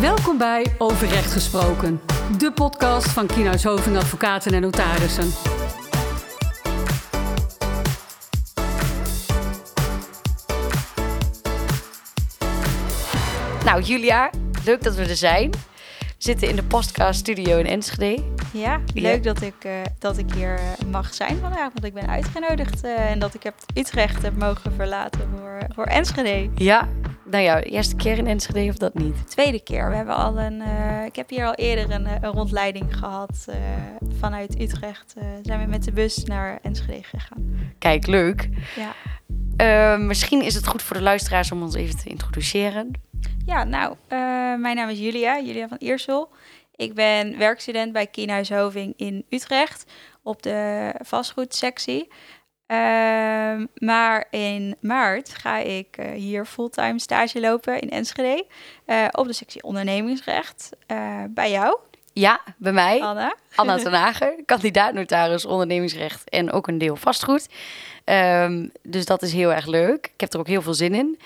Welkom bij Overrecht Gesproken, de podcast van Kienhuis Hoving Advocaten en Notarissen. Nou, Julia, leuk dat we er zijn. We zitten in de podcast studio in Enschede. Ja, leuk dat ik, eh, dat ik hier eh, mag zijn vandaag, want ik ben uitgenodigd eh, en dat ik heb Utrecht heb mogen verlaten voor, voor Enschede. Ja, nou ja, eerste keer in Enschede of dat niet? Tweede keer. We hebben al een, ik heb hier al eerder een, een rondleiding gehad eh, vanuit Utrecht. zijn we met de bus naar Enschede gegaan. Kijk, leuk. Ja. Misschien is het goed voor de luisteraars om ons even te introduceren. Ja, nou, mijn naam is Julia, Julia van Iersel. Ik ben werkstudent bij Kienhuis Hoving in Utrecht op de vastgoedsectie. Ehm, maar in maart ga ik eh, hier fulltime stage lopen in Enschede eh, op de sectie ondernemingsrecht eh, bij jou, Ja, bij mij, Anna. Anna ten Hagen, kandidaat notaris ondernemingsrecht en ook een deel vastgoed. Ehm, dus dat is heel erg leuk. Ik heb er ook heel veel zin in.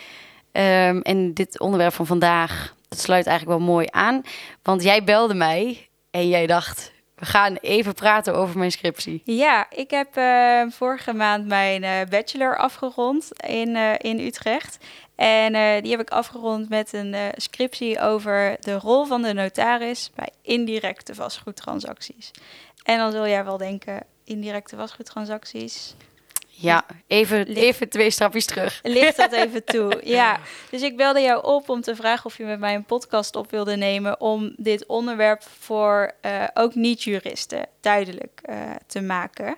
Ehm, en dit onderwerp van vandaag, dat sluit eigenlijk wel mooi aan. Want jij belde mij en jij dacht, we gaan even praten over mijn scriptie. Ja, ik heb eh, vorige maand mijn eh, bachelor afgerond in, eh, in Utrecht. En eh, die heb ik afgerond met een scriptie over de rol van de notaris bij indirecte vastgoedtransacties. En dan zul jij wel denken, indirecte vastgoedtransacties, Ja, even, even twee stapjes terug. ligt dat even toe? Ja, dus ik belde jou op om te vragen of je met mij een podcast op wilde nemen om dit onderwerp voor eh, ook niet-juristen duidelijk eh, te maken.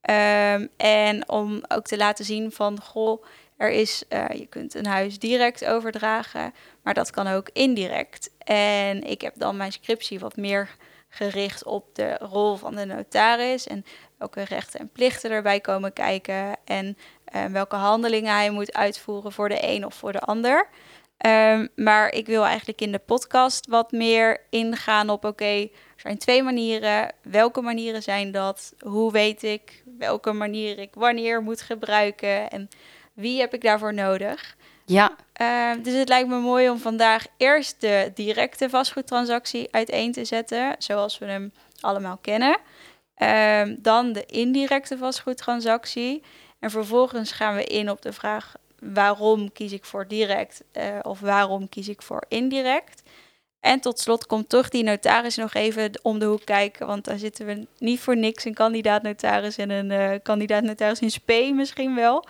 Ehm, en om ook te laten zien van, goh, er is, eh, je kunt een huis direct overdragen, maar dat kan ook indirect. En ik heb dan mijn scriptie wat meer gericht op de rol van de notaris en welke rechten en plichten erbij komen kijken en eh, welke handelingen hij moet uitvoeren voor de een of voor de ander. Ehm, maar ik wil eigenlijk in de podcast wat meer ingaan op: oké, er zijn twee manieren. Welke manieren zijn dat? Hoe weet ik welke manier ik wanneer moet gebruiken? En wie heb ik daarvoor nodig? Ja, Ehm, dus het lijkt me mooi om vandaag eerst de directe vastgoedtransactie uiteen te zetten, zoals we hem allemaal kennen. Ehm, dan de indirecte vastgoedtransactie. En vervolgens gaan we in op de vraag waarom kies ik voor direct eh, of waarom kies ik voor indirect. En tot slot komt toch die notaris nog even om de hoek kijken, want daar zitten we niet voor niks een kandidaat notaris en een eh, kandidaat notaris in spe misschien wel.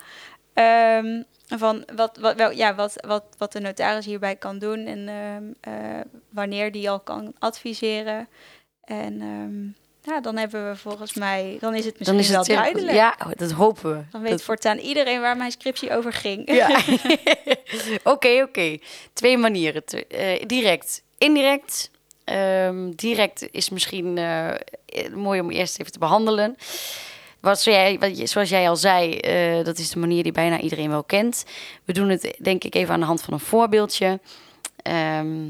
Ehm, van wat, wat, wel, ja, wat, wat, wat de notaris hierbij kan doen en ehm, eh, wanneer die al kan adviseren. En ehm, ja, dan hebben we volgens mij, dan is het misschien dan is wel het duidelijk. Ja, oh, dat hopen we. Dan weet Dat- voortaan iedereen waar mijn scriptie over ging. Ja. Oké, oké. Twee manieren. Eh, direct, indirect. Direct is misschien eh, mooi om eerst even te behandelen. Wat jij, wat zoals jij al zei, eh, dat is de manier die bijna iedereen wel kent. We doen het denk ik even aan de hand van een voorbeeldje. Ehm,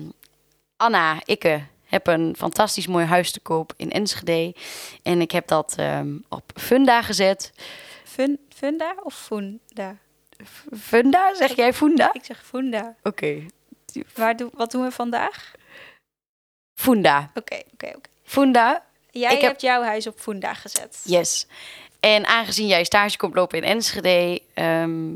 Anna, ik heb een fantastisch mooi huis te koop in Enschede. En ik heb dat ehm, op Funda gezet. Fun, funda of funda? Funda, zeg jij Funda? Ik zeg funda. Oké. Waar wat doen we vandaag? Funda. Oké, oké, oké. Funda, Jij Ik heb- hebt jouw huis op funda gezet. yes. En aangezien jij stage komt lopen in Enschede, ehm,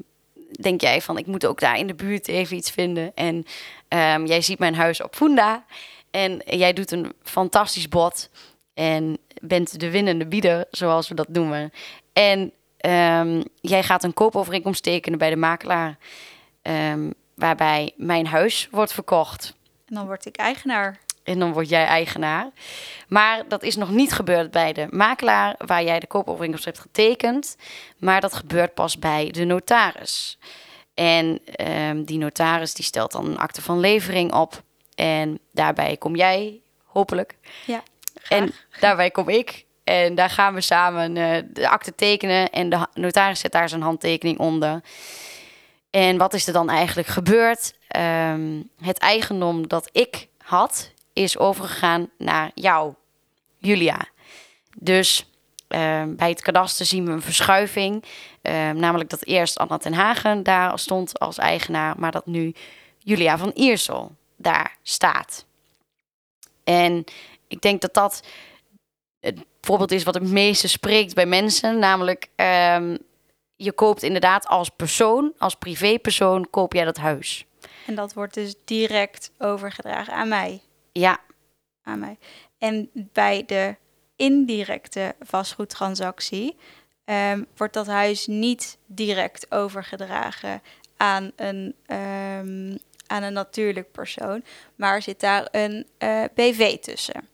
denk jij van ik moet ook daar in de buurt even iets vinden. En ehm, jij ziet mijn huis op Funda en jij doet een fantastisch bod en bent de winnende bieder, zoals we dat noemen. En ehm, jij gaat een koopovereenkomst tekenen bij de makelaar, waarbij mijn huis wordt verkocht. En dan word ik eigenaar. En dan word jij eigenaar. Maar dat is nog niet gebeurd bij de makelaar waar jij de koopovereenkomst hebt getekend. Maar dat gebeurt pas bij de notaris. En ehm, die notaris die stelt dan een akte van levering op. En daarbij kom jij, hopelijk. Ja, graag. En daarbij kom ik. En daar gaan we samen eh, de akte tekenen. En de notaris zet daar zijn handtekening onder. En wat is er dan eigenlijk gebeurd? Ehm, het eigendom dat ik had, is overgegaan naar jou, Julia. Dus ehm, bij het kadaster zien we een verschuiving. Ehm, namelijk dat eerst Anna ten Hagen daar stond als eigenaar, maar dat nu Julia van Iersel daar staat. En ik denk dat dat het voorbeeld is wat het meeste spreekt bij mensen. Namelijk, ehm, je koopt inderdaad als persoon, als privépersoon, koop jij dat huis. En dat wordt dus direct overgedragen aan mij. Ja, Aan mij. En bij de indirecte vastgoedtransactie ehm, wordt dat huis niet direct overgedragen aan een, ehm, aan een natuurlijk persoon, maar zit daar een eh, BV tussen.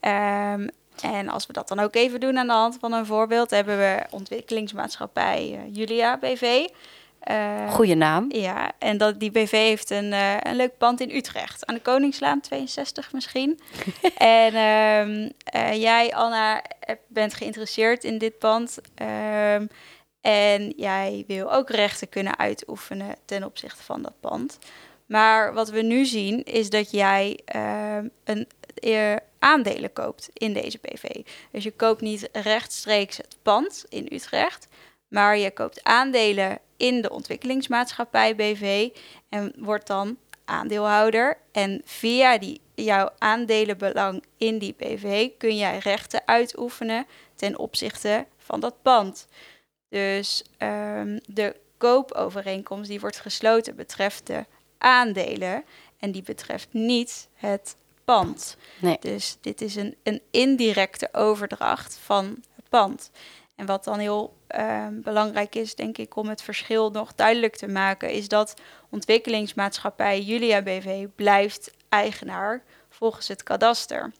Ehm, en als we dat dan ook even doen aan de hand van een voorbeeld, hebben we ontwikkelingsmaatschappij eh, Julia BV. Eh, goede naam. ja, en dat, die BV heeft een, eh, een leuk pand in Utrecht. Aan de Koningslaan 62 misschien. en ehm, eh, jij, Anna, bent geïnteresseerd in dit pand. Ehm, en jij wil ook rechten kunnen uitoefenen ten opzichte van dat pand. Maar wat we nu zien is dat jij ehm, een aandelen koopt in deze BV. Dus je koopt niet rechtstreeks het pand in Utrecht, maar je koopt aandelen in de ontwikkelingsmaatschappij BV en wordt dan aandeelhouder. En via die, jouw aandelenbelang in die BV kun jij rechten uitoefenen ten opzichte van dat pand. Dus ehm, de koopovereenkomst die wordt gesloten betreft de aandelen en die betreft niet het pand. Nee. Dus dit is een, een indirecte overdracht van het pand. En wat dan heel ehm, belangrijk is, denk ik, om het verschil nog duidelijk te maken, is dat ontwikkelingsmaatschappij Julia BV blijft eigenaar volgens het kadaster.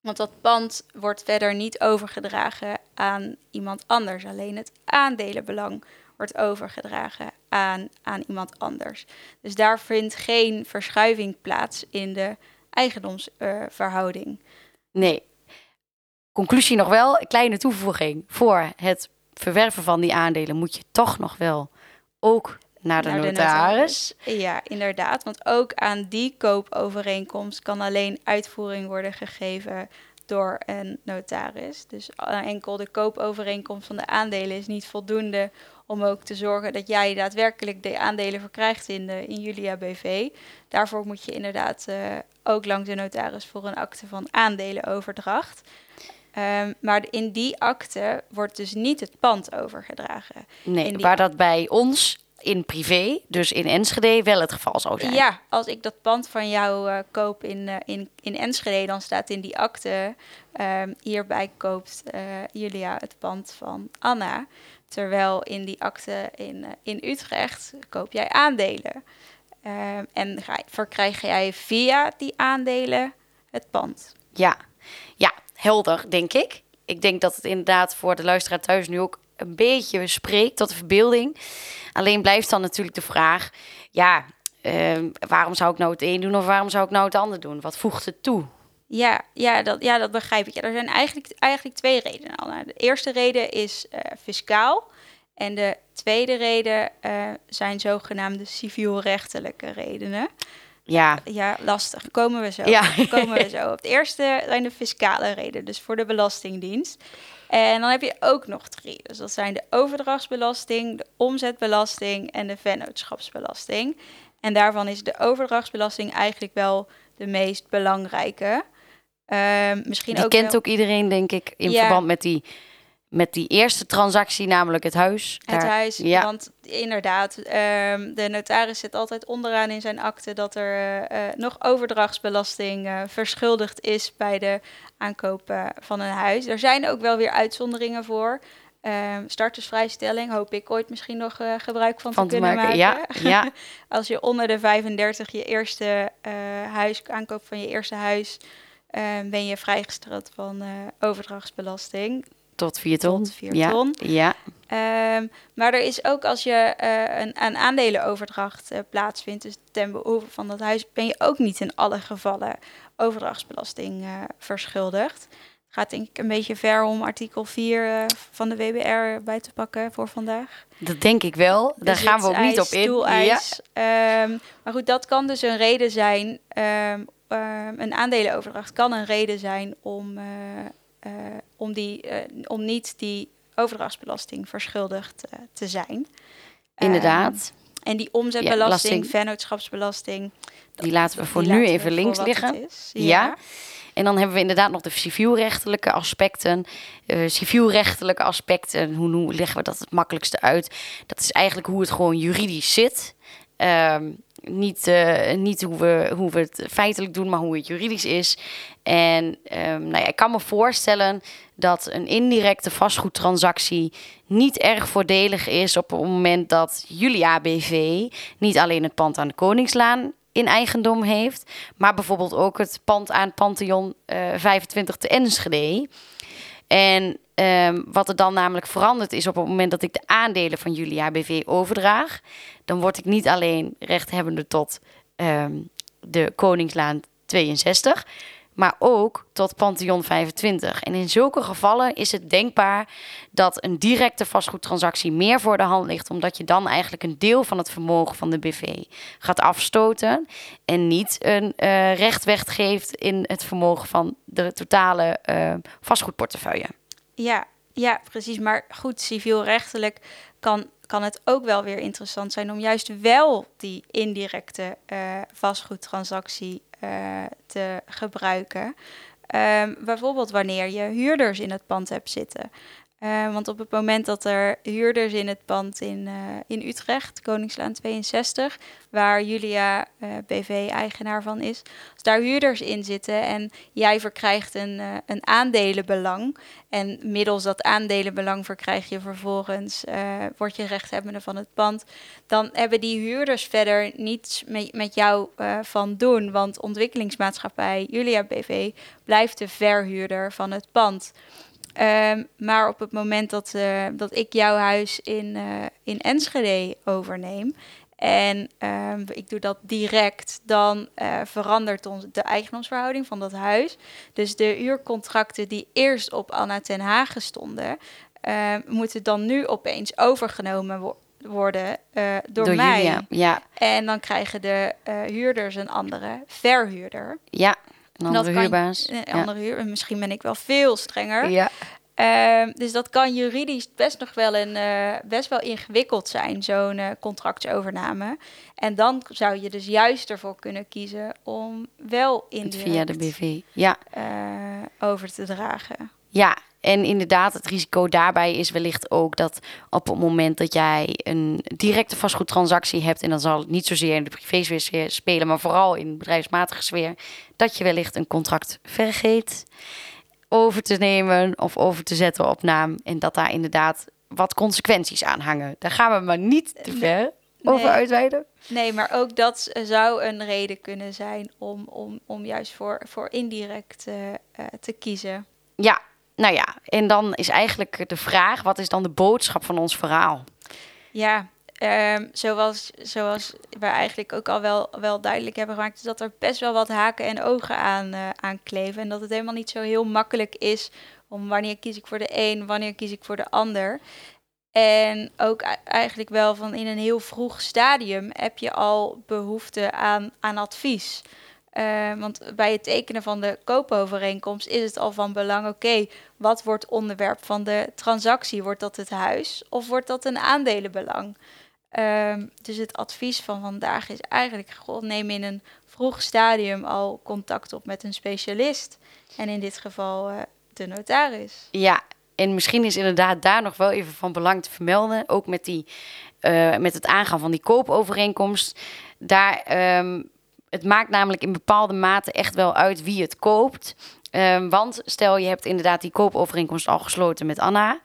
Want dat pand wordt verder niet overgedragen aan iemand anders. Alleen het aandelenbelang wordt overgedragen aan, aan iemand anders. Dus daar vindt geen verschuiving plaats in de eigendomsverhouding. Nee. Conclusie nog wel, een kleine toevoeging. Voor het verwerven van die aandelen moet je toch nog wel ook naar de Naar de notaris. Ja, inderdaad. Want ook aan die koopovereenkomst kan alleen uitvoering worden gegeven door een notaris. Dus enkel de koopovereenkomst van de aandelen is niet voldoende om ook te zorgen dat jij daadwerkelijk de aandelen verkrijgt in, de, in Julia BV. Daarvoor moet je inderdaad eh, ook langs de notaris voor een akte van aandelenoverdracht. Ehm, maar in die akte wordt dus niet het pand overgedragen. Nee, die- waar dat bij ons in privé, dus in Enschede, wel het geval zou zijn. Ja, als ik dat pand van jou eh, koop in, eh, in, in Enschede, dan staat in die akte, ehm, hierbij koopt eh, Julia het pand van Anna. Terwijl in die akte in, in Utrecht koop jij aandelen. Ehm, en ga, verkrijg jij via die aandelen het pand. Ja. ja, helder, denk ik. Ik denk dat het inderdaad voor de luisteraar thuis nu ook een beetje spreekt tot de verbeelding. Alleen blijft dan natuurlijk de vraag: ja, eh, waarom zou ik nou het een doen of waarom zou ik nou het ander doen? Wat voegt het toe? Ja, ja, dat, ja, dat begrijp ik. Er zijn eigenlijk, eigenlijk twee redenen. Anna. De eerste reden is eh, fiscaal. En de tweede reden eh, zijn zogenaamde civielrechtelijke redenen. Ja, Ja, lastig. Komen we zo. Ja. Komen we zo. Het eerste zijn de fiscale redenen, dus voor de Belastingdienst. En dan heb je ook nog drie. Dus dat zijn de overdrachtsbelasting, de omzetbelasting en de vennootschapsbelasting. En daarvan is de overdrachtsbelasting eigenlijk wel de meest belangrijke. Ehm, misschien die ook kent wel ook iedereen, denk ik, in Ja. verband met die, met die eerste transactie, namelijk het huis. het Daar- huis. Ja, Want inderdaad, ehm, de notaris zit altijd onderaan in zijn akte dat er eh, eh, nog overdrachtsbelasting eh, verschuldigd is bij de aankoop van een huis. Er zijn ook wel weer uitzonderingen voor. Ehm, startersvrijstelling hoop ik ooit misschien nog gebruik van, van te kunnen maken. maken. Ja, ja, Als je onder de 35 je eerste huis, aankoop van je eerste huis, ehm, ben je vrijgesteld van eh, overdrachtsbelasting. Tot vier ton. Tot ja, ton. Ja, Ehm, maar er is ook als je eh, een, een aandelenoverdracht eh, plaatsvindt, dus ten behoeve van dat huis, ben je ook niet in alle gevallen overdrachtsbelasting eh, verschuldigd. Het gaat denk ik een beetje ver om artikel 4 eh, van de WBR bij te pakken voor vandaag. dat denk ik wel. Daar gaan we ook niet op in. Ja. Ehm, maar goed, dat kan dus een reden zijn. ehm, een aandelenoverdracht kan een reden zijn om, om, die, eh, om niet die overdrachtsbelasting verschuldigd eh, te zijn. inderdaad. Ehm, en die Ja, omzetbelasting, belasting. vennootschapsbelasting. Die laten we voor nu laten even links liggen. Ja. En dan hebben we inderdaad nog de civielrechtelijke aspecten. Uh, civielrechtelijke aspecten, hoe, hoe leggen we dat het makkelijkste uit? Dat is eigenlijk hoe het gewoon juridisch zit. Ehm, niet, uh, niet hoe, we, hoe we het feitelijk doen, maar hoe het juridisch is. En um, nou ja, ik kan me voorstellen dat een indirecte vastgoedtransactie niet erg voordelig is op het moment dat Julia BV niet alleen het pand aan de Koningslaan in eigendom heeft, maar bijvoorbeeld ook het pand aan Pantheon uh, 25 te Enschede. En um, wat er dan namelijk verandert is op het moment dat ik de aandelen van Julia BV overdraag, dan word ik niet alleen rechthebbende tot um, de Koningslaan 62, maar ook tot Pantheon 25. En in zulke gevallen is het denkbaar dat een directe vastgoedtransactie meer voor de hand ligt, omdat je dan eigenlijk een deel van het vermogen van de BV gaat afstoten en niet een uh, recht weggeeft in het vermogen van de totale uh, vastgoedportefeuille. Ja, ja, precies. Maar goed, civielrechtelijk kan, kan het ook wel weer interessant zijn om juist wel die indirecte uh, vastgoedtransactie uh, te gebruiken. Um, bijvoorbeeld wanneer je huurders in het pand hebt zitten. Uh, want op het moment dat er huurders in het pand in, uh, in Utrecht, Koningslaan 62, waar Julia uh, BV eigenaar van is, als daar huurders in zitten en jij verkrijgt een, een aandelenbelang en middels dat aandelenbelang verkrijg je vervolgens, word je rechthebbende van het pand, dan hebben die huurders verder niets met, met jou van doen, want ontwikkelingsmaatschappij Julia BV blijft de verhuurder van het pand. Um, maar op het moment dat, uh, dat ik jouw huis in, uh, in Enschede overneem en um, ik doe dat direct, dan uh, verandert ons de eigendomsverhouding van dat huis. Dus de huurcontracten die eerst op Anna ten Hagen stonden, ehm, moeten dan nu opeens overgenomen wo worden door, door, mij. Julia, ja. En dan krijgen de huurders een andere verhuurder. Ja. Een andere dat huurbaas. Kan, een andere huur. Misschien ben ik wel veel strenger. Ja. Uh, dus dat kan juridisch best nog wel, een, uh, best wel ingewikkeld zijn, zo'n uh, contractsovername. En dan zou je dus juist ervoor kunnen kiezen om wel indirect via de BV ja. Eh, over te dragen. Ja, en inderdaad, het risico daarbij is wellicht ook dat op het moment dat jij een directe vastgoedtransactie hebt, en dan zal het niet zozeer in de privésfeer spelen, maar vooral in de bedrijfsmatige sfeer, dat je wellicht een contract vergeet over te nemen of over te zetten op naam. En dat daar inderdaad wat consequenties aan hangen. Daar gaan we maar niet te ver nee. over uitweiden. Nee, maar ook dat zou een reden kunnen zijn om, om, om juist voor, voor indirect uh, uh, te kiezen. Ja, nou ja, en dan is eigenlijk de vraag: wat is dan de boodschap van ons verhaal? Ja, um, zoals, zoals we eigenlijk ook al wel, wel duidelijk hebben gemaakt, is dat er best wel wat haken en ogen aan, uh, aan kleven. En dat het helemaal niet zo heel makkelijk is om wanneer kies ik voor de een, wanneer kies ik voor de ander. En ook eigenlijk wel van in een heel vroeg stadium heb je al behoefte aan, aan advies. Uh, want bij het tekenen van de koopovereenkomst is het al van belang, oké, wat wordt onderwerp van de transactie? Wordt dat het huis of wordt dat een aandelenbelang? Um, dus het advies van vandaag is eigenlijk: God, neem in een vroeg stadium al contact op met een specialist. En in dit geval uh, de notaris. Ja, en misschien is inderdaad daar nog wel even van belang te vermelden. Ook met, die, uh, met het aangaan van die koopovereenkomst. Daar, um, het maakt namelijk in bepaalde mate echt wel uit wie het koopt. Um, want stel je hebt inderdaad die koopovereenkomst al gesloten met Anna.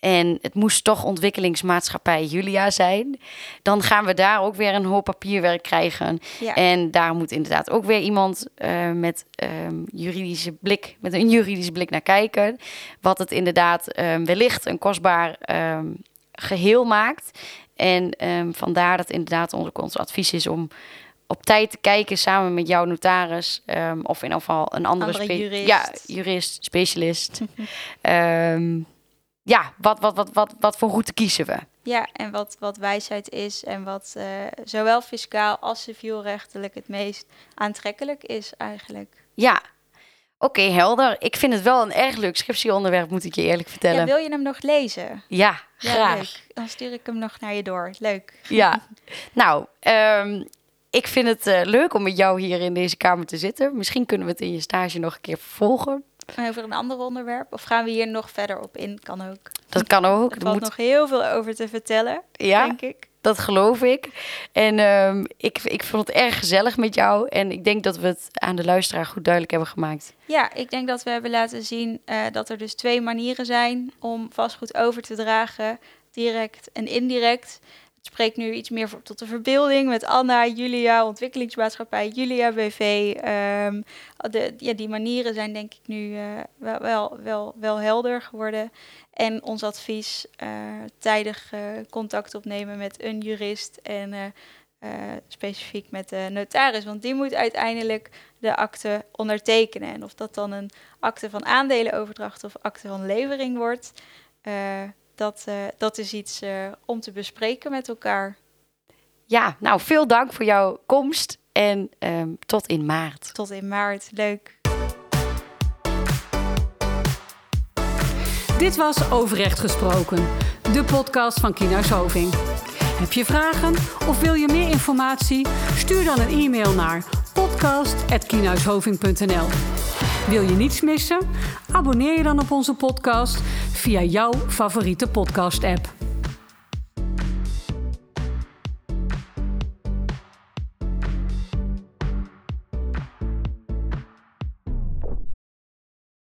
En het moest toch ontwikkelingsmaatschappij Julia zijn. Dan gaan we daar ook weer een hoop papierwerk krijgen. Ja. En daar moet inderdaad ook weer iemand uh, met um, juridische blik, met een juridische blik naar kijken. Wat het inderdaad um, wellicht een kostbaar geheel maakt. En vandaar dat inderdaad onder ons advies is om op tijd te kijken samen met jouw notaris. of in ieder geval een andere, andere jurist. Ja, jurist, specialist. ja, wat, wat, wat, wat, wat voor route kiezen we? Ja, en wat, wat wijsheid is en wat uh, zowel fiscaal als civielrechtelijk het meest aantrekkelijk is eigenlijk. Ja, oké, okay, helder. Ik vind het wel een erg leuk scriptieonderwerp, moet ik je eerlijk vertellen. Ja, wil je hem nog lezen? Ja, graag. Ja, Dan stuur ik hem nog naar je door. Leuk. Ja, nou, um, ik vind het eh, leuk om met jou hier in deze kamer te zitten. Misschien kunnen we het in je stage nog een keer vervolgen. Over een ander onderwerp? Of gaan we hier nog verder op in? Kan ook. Dat kan ook. Er valt moet- nog heel veel over te vertellen, ja, denk ik. dat geloof ik. En ehm, ik, ik vond het erg gezellig met jou. En ik denk dat we het aan de luisteraar goed duidelijk hebben gemaakt. Ja, ik denk dat we hebben laten zien eh, dat er dus twee manieren zijn om vastgoed over te dragen. Direct en indirect. Het spreekt nu iets meer voor, tot de verbeelding met Anna, Julia, ontwikkelingsmaatschappij, Julia BV. Ehm, de, ja, die manieren zijn denk ik nu eh, wel, wel, wel, helder geworden. En ons advies, eh, tijdig eh, contact opnemen met een jurist en specifiek met de notaris. Want die moet uiteindelijk de akte ondertekenen. En of dat dan een akte van aandelenoverdracht of akte van levering wordt, dat, eh, dat is iets eh, om te bespreken met elkaar. Ja, nou, veel dank voor jouw komst. En ehm, tot in maart. Tot in maart. Leuk. Dit was Overrecht Gesproken, de podcast van Kienhuis Hoving. Heb je vragen of wil je meer informatie? Stuur dan een e-mail naar podcast.kienhuishoving.nl Wil je niets missen? Abonneer je dan op onze podcast via jouw favoriete podcast-app.